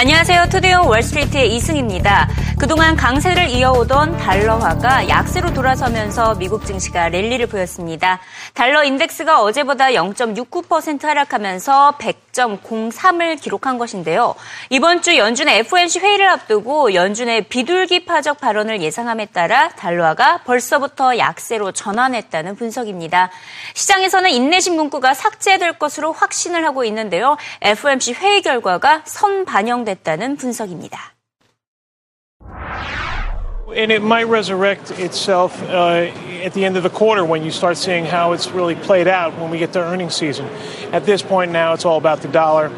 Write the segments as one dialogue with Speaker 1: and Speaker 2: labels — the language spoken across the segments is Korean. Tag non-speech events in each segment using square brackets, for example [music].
Speaker 1: 안녕하세요. 투데이온 월스트리트의 이승입니다. 그동안 강세를 이어오던 달러화가 약세로 돌아서면서 미국 증시가 랠리를 보였습니다. 달러 인덱스가 어제보다 0.69% 하락하면서 100.03을 기록한 것인데요. 이번 주 연준의 FOMC 회의를 앞두고 연준의 비둘기 파적 발언을 예상함에 따라 달러화가 벌써부터 약세로 전환했다는 분석입니다. 시장에서는 인내심 문구가 삭제될 것으로 확신을 하고 있는데요. FOMC 회의 결과가 선 반영 됐다는 분석입니다.
Speaker 2: And it might resurrect itself uh, at the end of the quarter when you start seeing how it's really played out when we get to earnings season. At this point now, it's all about the dollar.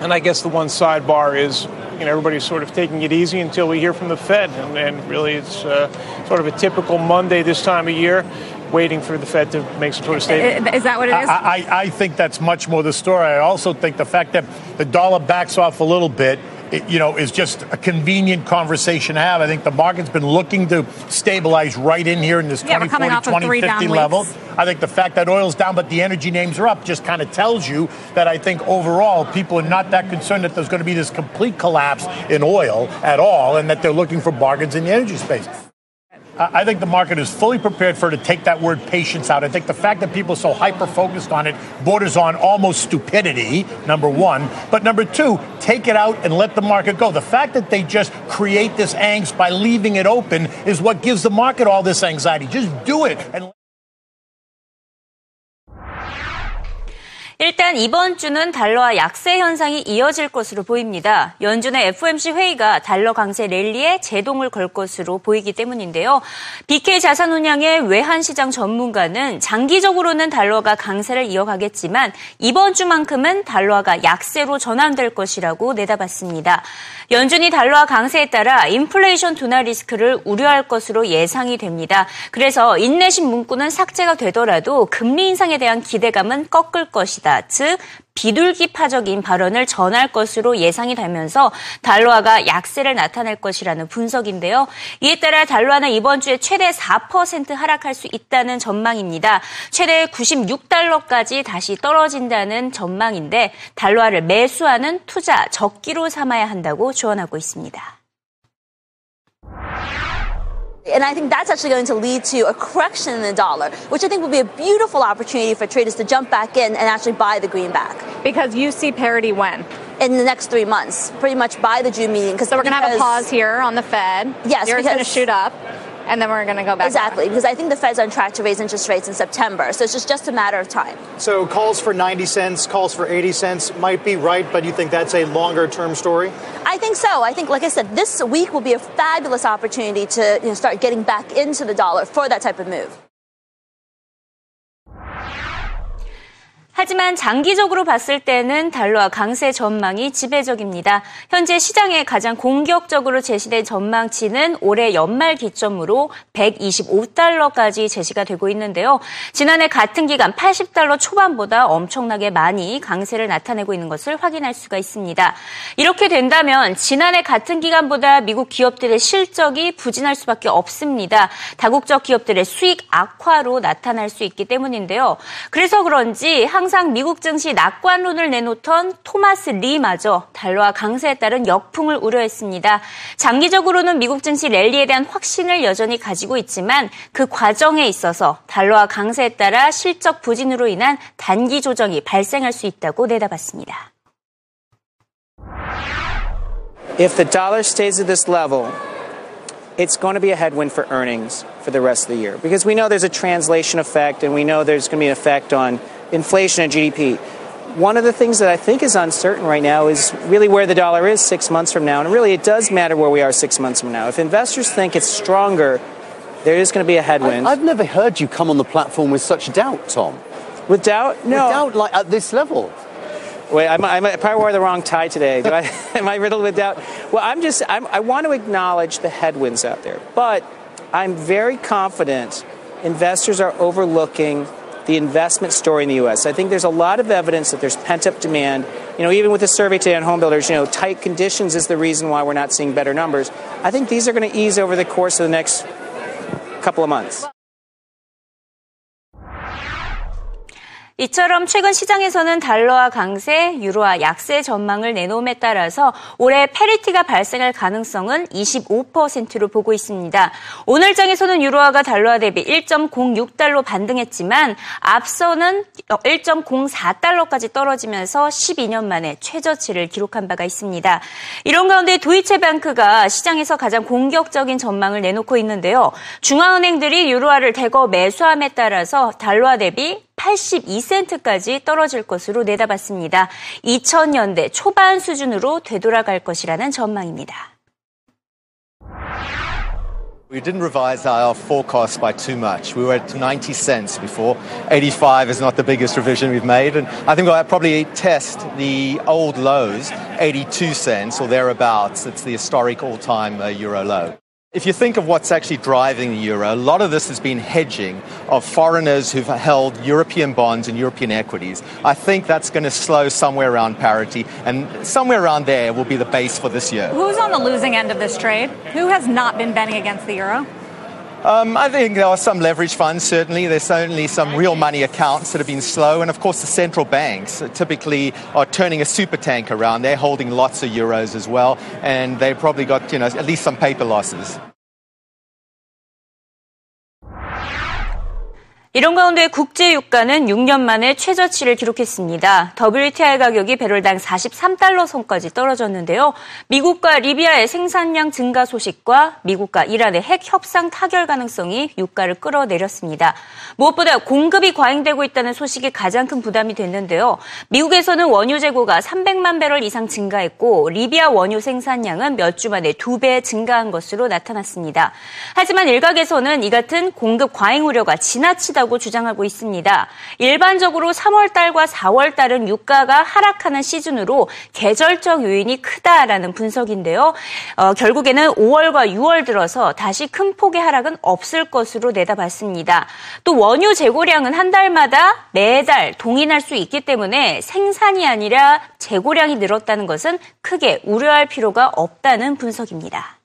Speaker 2: And I guess the one sidebar is, you know, everybody's sort of taking it easy until we hear from the Fed. And, and really, it's uh, sort of a typical Monday this time of year waiting for the Fed to make some sort of statement.
Speaker 3: Is that what it is?
Speaker 4: I, I, I think that's much more the story. I also think the fact that the dollar backs off a little bit it, you know, is just a convenient conversation to have. I think the market's been looking to stabilize right in here in this
Speaker 3: Yeah,
Speaker 4: 20,
Speaker 3: we're coming
Speaker 4: 40,
Speaker 3: off of
Speaker 4: 20,
Speaker 3: three
Speaker 4: 50
Speaker 3: down
Speaker 4: level.
Speaker 3: weeks.
Speaker 4: I think the fact that oil's down but the energy names are up just kind of tells you that I think overall people are not that concerned that there's going to be this complete collapse in oil at all and that they're looking for bargains in the energy space. I think the market is fully prepared for it to take that word patience out. I think the fact that people are so hyper focused on it borders on almost stupidity, number one. But number two, take it out and let the market go. The fact that they just create this angst by leaving it open is what gives the market all this anxiety. Just do it and
Speaker 1: 일단 이번 주는 달러와 약세 현상이 이어질 것으로 보입니다. 연준의 FOMC 회의가 달러 강세 랠리에 제동을 걸 것으로 보이기 때문인데요. BK 자산운양의 외환시장 전문가는 장기적으로는 달러가 강세를 이어가겠지만 이번 주만큼은 달러가 약세로 전환될 것이라고 내다봤습니다. 연준이 달러와 강세에 따라 인플레이션 둔화 리스크를 우려할 것으로 예상이 됩니다. 그래서 인내심 문구는 삭제가 되더라도 금리 인상에 대한 기대감은 꺾을 것이다. 즉 비둘기파적인 발언을 전할 것으로 예상이 되면서 달러화가 약세를 나타낼 것이라는 분석인데요. 이에 따라 달러화는 이번 주에 최대 4% 하락할 수 있다는 전망입니다. 최대 96달러까지 다시 떨어진다는 전망인데 달러화를 매수하는 투자 적기로 삼아야 한다고 조언하고 있습니다.
Speaker 5: And I think that's actually going to lead to a correction in the dollar, which I think will be a beautiful opportunity for traders to jump back in and actually buy the greenback
Speaker 3: because you see parity when?
Speaker 5: in the next three months, pretty much by the June meeting.
Speaker 3: So we're going to have a pause here on the Fed.
Speaker 5: Yes,
Speaker 3: Yours going to shoot up, and then we're going to go back.
Speaker 5: Exactly,
Speaker 3: down.
Speaker 5: because I think the Fed's on track to raise interest rates in September. So it's just, just a matter of time.
Speaker 6: So calls for 90 cents, calls for 80 cents might be right, but you think that's a longer term story?
Speaker 5: I think so. I think, like I said, this week will be a fabulous opportunity to you know, start getting back into the dollar for that type of move.
Speaker 1: 하지만 장기적으로 봤을 때는 달러와 강세 전망이 지배적입니다. 현재 시장에 가장 공격적으로 제시된 전망치는 올해 연말 기점으로 125달러까지 제시가 되고 있는데요. 지난해 같은 기간 80달러 초반보다 엄청나게 많이 강세를 나타내고 있는 것을 확인할 수가 있습니다. 이렇게 된다면 지난해 같은 기간보다 미국 기업들의 실적이 부진할 수밖에 없습니다. 다국적 기업들의 수익 악화로 나타날 수 있기 때문인데요. 그래서 그런지 항상 미국 증시 낙관론을 내놓던 토마스 리마저 달러와 강세에 따른 역풍을 우려했습니다. 장기적으로는 미국 증시 랠리에 대한 확신을 여전히 가지고 있지만 그 과정에 있어서 달러와 강세에 따라 실적 부진으로 인한 단기 조정이 발생할 수 있다고 내다봤습니다.
Speaker 7: If the dollar stays at this level, it's going to be a headwind for earnings for the rest of the year because we know there's a translation effect and we know there's going to be an effect on inflation and GDP. One of the things that I think is uncertain right now is really where the dollar is six months from now. And really, it does matter where we are six months from now. If investors think it's stronger, there is going to be a headwind.
Speaker 8: I've never heard you come on the platform with such doubt, Tom.
Speaker 7: With doubt? No.
Speaker 8: With doubt, like at this level.
Speaker 7: Wait, I, might- I, might- I probably wore the wrong tie today. Do I, [laughs] am I riddled with doubt? Well, I'm just, I'm, I want to acknowledge the headwinds out there, but I'm very confident investors are overlooking the investment story in the U.S. I think there's a lot of evidence that there's pent up demand. You know, even with the survey today on home builders, you know, tight conditions is the reason why we're not seeing better numbers. I think these are going to ease over the course of the next couple of months.
Speaker 1: 이처럼 최근 시장에서는 달러화 강세, 유로화 약세 전망을 내놓음에 따라서 올해 parity가 발생할 가능성은 25%로 보고 있습니다. 오늘 장에서는 유로화가 달러화 대비 1.06달러 반등했지만 앞서는 1.04달러까지 떨어지면서 12년 만에 최저치를 기록한 바가 있습니다. 이런 가운데 도이체뱅크가 시장에서 가장 공격적인 전망을 내놓고 있는데요. 중앙은행들이 유로화를 대거 매수함에 따라서 달러와 대비 82센트까지 떨어질 것으로 내다봤습니다. 2000년대 초반 수준으로 되돌아갈 것이라는 전망입니다.
Speaker 8: We didn't revise our forecast by too much. We were at 90 cents before. 85 is not the biggest revision we've made. And I think I'll probably test the old lows, 82 cents or thereabouts. It's the historic all time uh, euro low. If you think of what's actually driving the euro, a lot of this has been hedging of foreigners who've held European bonds and European equities. I think that's going to slow somewhere around parity, and somewhere around there will be the base for this year.
Speaker 3: Who's on the losing end of this trade? Who has not been betting against the euro?
Speaker 8: Um, I think there are some leverage funds, certainly. There's certainly some real money accounts that have been slow. And of course, the central banks typically are turning a super tank around. They're holding lots of euros as well. And they've probably got, you know, at least some paper losses.
Speaker 1: 이런 가운데 국제 유가는 6년 만에 최저치를 기록했습니다. WTI 가격이 배럴당 43달러 선까지 떨어졌는데요. 미국과 리비아의 생산량 증가 소식과 미국과 이란의 핵 협상 타결 가능성이 유가를 끌어내렸습니다. 무엇보다 공급이 과잉되고 있다는 소식이 가장 큰 부담이 됐는데요. 미국에서는 원유 재고가 300만 배럴 이상 증가했고 리비아 원유 생산량은 몇 주 만에 두 배 증가한 것으로 나타났습니다. 하지만 일각에서는 이 같은 공급 과잉 우려가 지나치다고 있다고 주장하고 있습니다. 일반적으로 3월 달과 4월 달은 유가가 하락하는 시즌으로 계절적 요인이 크다라는 분석인데요. 어, 결국에는 5월과 6월 들어서 다시 큰 폭의 하락은 없을 것으로 내다봤습니다. 또 원유 재고량은 한 달마다 매달 동인할 수 있기 때문에 생산이 아니라 재고량이 늘었다는 것은 크게 우려할 필요가 없다는 분석입니다.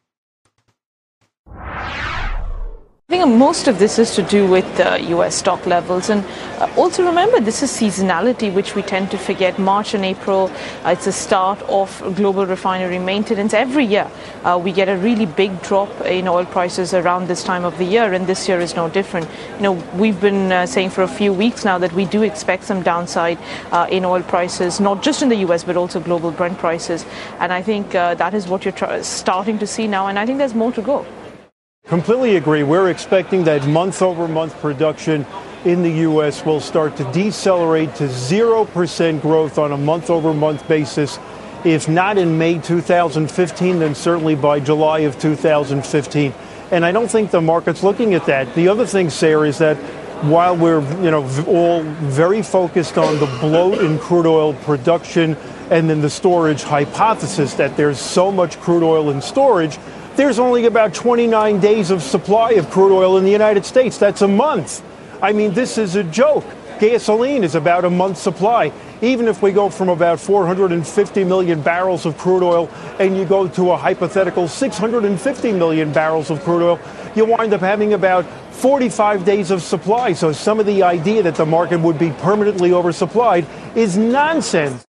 Speaker 9: I think most of this is to do with uh, US stock levels. And uh, also remember, this is seasonality, which we tend to forget. March and April, uh, it's the start of global refinery maintenance. Every year, uh, we get a really big drop in oil prices around this time of the year, and this year is no different. You know, we've been uh, saying for a few weeks now that we do expect some downside uh, in oil prices, not just in the US, but also global Brent prices. And I think that is what you're starting to see now, and I think there's more to go.
Speaker 10: Completely agree. We're expecting that month over month production in the U.S. will start to decelerate to 0% growth on a month over month basis. If not in May 2015, then certainly by July of 2015. And I don't think the market's looking at that. The other thing, Sarah, is that while we're you know all very focused on the bloat in crude oil production and then the storage hypothesis that there's so much crude oil in storage, there's only about 29 days of supply of crude oil in the United States. That's a month. I mean, this is a joke. Gasoline is about a month's supply. Even if we go from about 450 million barrels of crude oil and you go to a hypothetical 650 million barrels of crude oil, you wind up having about 45 days of supply. So some of the idea that the market would be permanently oversupplied is nonsense.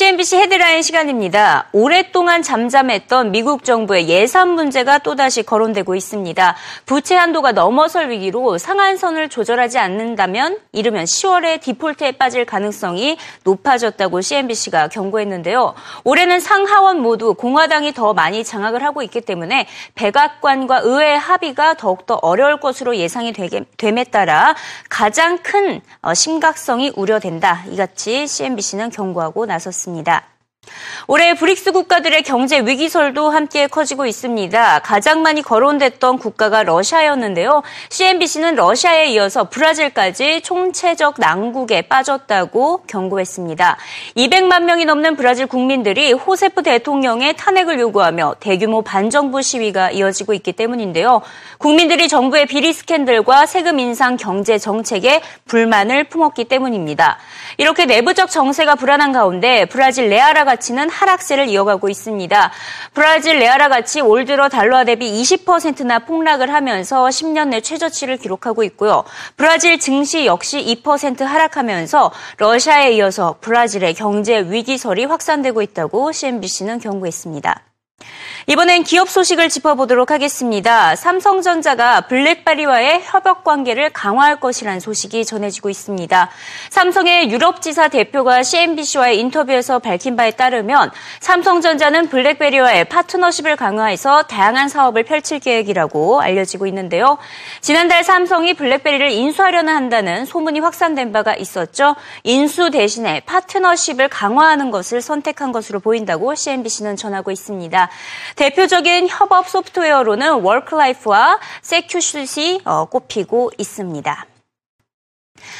Speaker 1: CNBC 헤드라인 시간입니다. 오랫동안 잠잠했던 미국 정부의 예산 문제가 또다시 거론되고 있습니다. 부채 한도가 넘어설 위기로 상한선을 조절하지 않는다면 이르면 10월에 디폴트에 빠질 가능성이 높아졌다고 CNBC가 경고했는데요. 올해는 상하원 모두 공화당이 더 많이 장악을 하고 있기 때문에 백악관과 의회 합의가 더욱더 어려울 것으로 예상이 되게, 됨에 따라 가장 큰 어, 심각성이 우려된다. 이같이 CNBC는 경고하고 나섰습니다. 있습니다. 올해 브릭스 국가들의 경제 위기설도 함께 커지고 있습니다. 가장 많이 거론됐던 국가가 러시아였는데요. CNBC는 러시아에 이어서 브라질까지 총체적 난국에 빠졌다고 경고했습니다. 200만 명이 넘는 브라질 국민들이 호세프 대통령의 탄핵을 요구하며 대규모 반정부 시위가 이어지고 있기 때문인데요. 국민들이 정부의 비리 스캔들과 세금 인상 경제 정책에 불만을 품었기 때문입니다. 이렇게 내부적 정세가 불안한 가운데 브라질 헤알화 가치는 하락세를 이어가고 있습니다. 브라질 헤알화 가치 올 들어 달러화 대비 20%나 폭락을 하면서 10년 내 최저치를 기록하고 있고요. 브라질 증시 역시 2% 하락하면서 러시아에 이어서 브라질의 경제 위기설이 확산되고 있다고 CNBC는 경고했습니다. 이번엔 기업 소식을 짚어보도록 하겠습니다. 삼성전자가 블랙베리와의 협업 관계를 강화할 것이라는 소식이 전해지고 있습니다. 삼성의 유럽 지사 대표가 CNBC와의 인터뷰에서 밝힌 바에 따르면 삼성전자는 블랙베리와의 파트너십을 강화해서 다양한 사업을 펼칠 계획이라고 알려지고 있는데요. 지난달 삼성이 블랙베리를 인수하려는 한다는 소문이 확산된 바가 있었죠. 인수 대신에 파트너십을 강화하는 것을 선택한 것으로 보인다고 CNBC는 전하고 있습니다. 대표적인 협업 소프트웨어로는 WorkLife와 SecuSUITE이 어, 꼽히고 있습니다.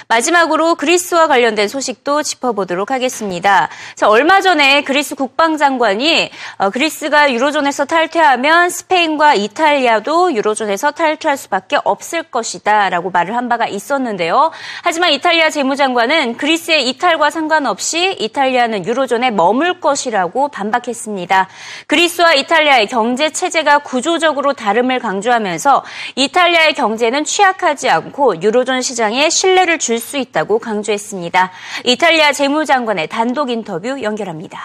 Speaker 1: 마지막으로 그리스와 관련된 소식도 짚어보도록 하겠습니다. 자, 얼마 전에 그리스 국방장관이 어, 그리스가 유로존에서 탈퇴하면 스페인과 이탈리아도 유로존에서 탈퇴할 수밖에 없을 것이다 라고 말을 한 바가 있었는데요. 하지만 이탈리아 재무장관은 그리스의 이탈과 상관없이 이탈리아는 유로존에 머물 것이라고 반박했습니다. 그리스와 이탈리아의 경제 체제가 구조적으로 다름을 강조하면서 이탈리아의 경제는 취약하지 않고 유로존 시장에 신뢰를 줄 수 있다고 강조했습니다. 이탈리아 재무장관의 단독 인터뷰 연결합니다.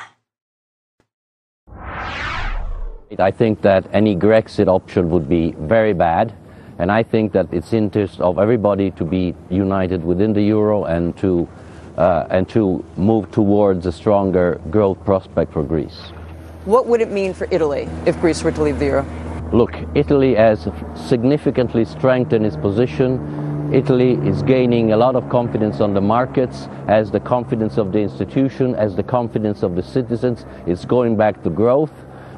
Speaker 11: I think that any Grexit option would be very bad. And I think that it's interest of everybody to be united within the euro and to, uh, and to move towards a stronger growth prospect for Greece.
Speaker 12: What would it mean for Italy if Greece were to leave the euro?
Speaker 11: Look, Italy has significantly strengthened its position Italy is gaining a lot of confidence on the markets as the confidence of the institution, as the confidence of the citizens is going back to growth.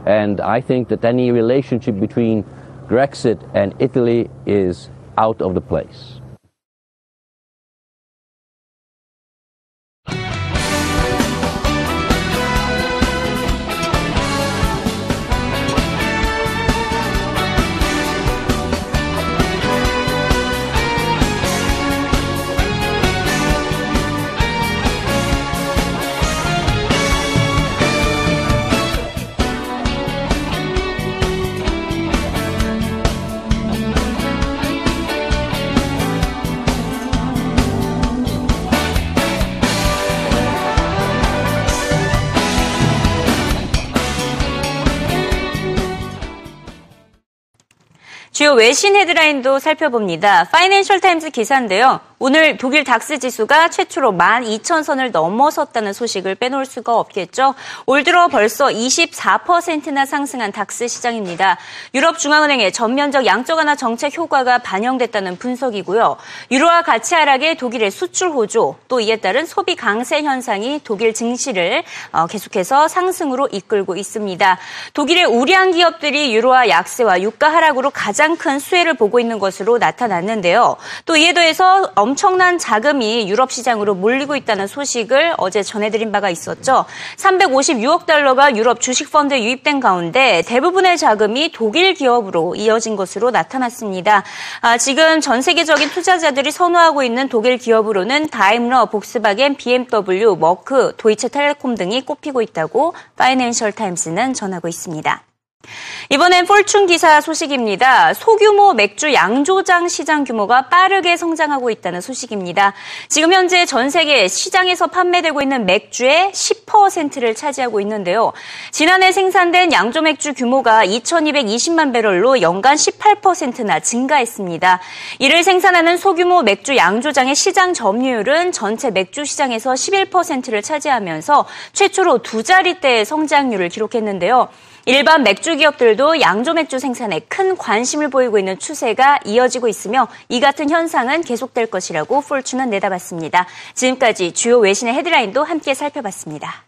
Speaker 11: And I think that any relationship between Brexit and Italy is out of the place.
Speaker 1: 주요 외신 헤드라인도 살펴봅니다. Financial Times 기사인데요. 오늘 독일 DAX 지수가 최초로 12,000선을 넘어섰다는 소식을 빼놓을 수가 없겠죠. 올 들어 벌써 24%나 상승한 DAX 시장입니다. 유럽 중앙은행의 전면적 양적 완화 정책 효과가 반영됐다는 분석이고요. 유로화 가치 하락에 독일의 수출 호조, 또 이에 따른 소비 강세 현상이 독일 증시를 어, 계속해서 상승으로 이끌고 있습니다. 독일의 우량 기업들이 유로화 약세와 유가 하락으로 가장 큰 수혜를 보고 있는 것으로 나타났는데요. 또 이에 더해서 엄청난 자금이 유럽 시장으로 몰리고 있다는 소식을 어제 전해드린 바가 있었죠. 356억 달러가 유럽 주식 펀드에 유입된 가운데 대부분의 자금이 독일 기업으로 이어진 것으로 나타났습니다. 아, 지금 전 세계적인 투자자들이 선호하고 있는 독일 기업으로는 다임러, 복스바겐, BMW, 머크, 도이체텔레콤 등이 꼽히고 있다고 파이낸셜 타임스는 전하고 있습니다. 이번엔 폴춘 기사 소식입니다. 소규모 맥주 양조장 시장 규모가 빠르게 성장하고 있다는 소식입니다. 지금 현재 전 세계 시장에서 판매되고 있는 맥주의 10%를 차지하고 있는데요. 지난해 생산된 양조 맥주 규모가 2,220만 배럴로 연간 18%나 증가했습니다. 이를 생산하는 소규모 맥주 양조장의 시장 점유율은 전체 맥주 시장에서 11%를 차지하면서 최초로 두 자리대의 성장률을 기록했는데요. 일반 맥주 기업들도 양조 맥주 생산에 큰 관심을 보이고 있는 추세가 이어지고 있으며 이 같은 현상은 계속될 것이라고 폴추는 내다봤습니다. 지금까지 주요 외신의 헤드라인도 함께 살펴봤습니다.